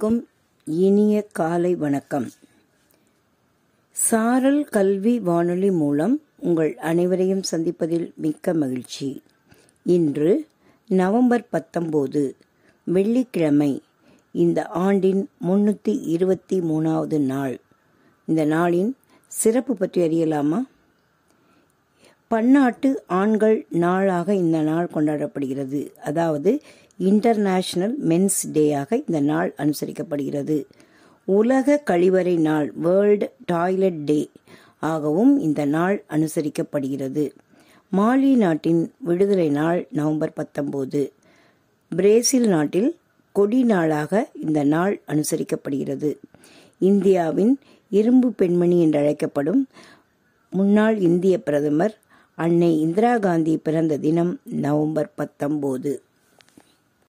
அனைவருக்கும் இனிய காலை வணக்கம். சாரல் கல்வி வானொலி மூலம் உங்கள் அனைவரையும் சந்திப்பதில் மிக்க மகிழ்ச்சி. இன்று நவம்பர் பத்தொம்போது வெள்ளிக்கிழமை இந்த ஆண்டின் முன்னூற்றி இருபத்தி மூணாவது நாள். இந்த நாளின் சிறப்பு பற்றி அறியலாமா? பன்னாட்டு ஆண்கள் நாளாக இந்த நாள் கொண்டாடப்படுகிறது. அதாவது இன்டர்நேஷனல் மென்ஸ் டேயாக இந்த நாள் அனுசரிக்கப்படுகிறது. உலக கழிவறை நாள் வேர்ல்டு டாய்லெட் டே ஆகவும் இந்த நாள் அனுசரிக்கப்படுகிறது. மாலி நாட்டின் விடுதலை நாள் நவம்பர் பத்தொன்பது. பிரேசில் நாட்டில் கொடி நாளாக இந்த நாள் அனுசரிக்கப்படுகிறது. இந்தியாவின் இரும்பு பெண்மணி என்றழைக்கப்படும் முன்னாள் இந்திய பிரதமர் அன்னை இந்திரா காந்தி பிறந்த தினம் நவம்பர் பத்தொன்பது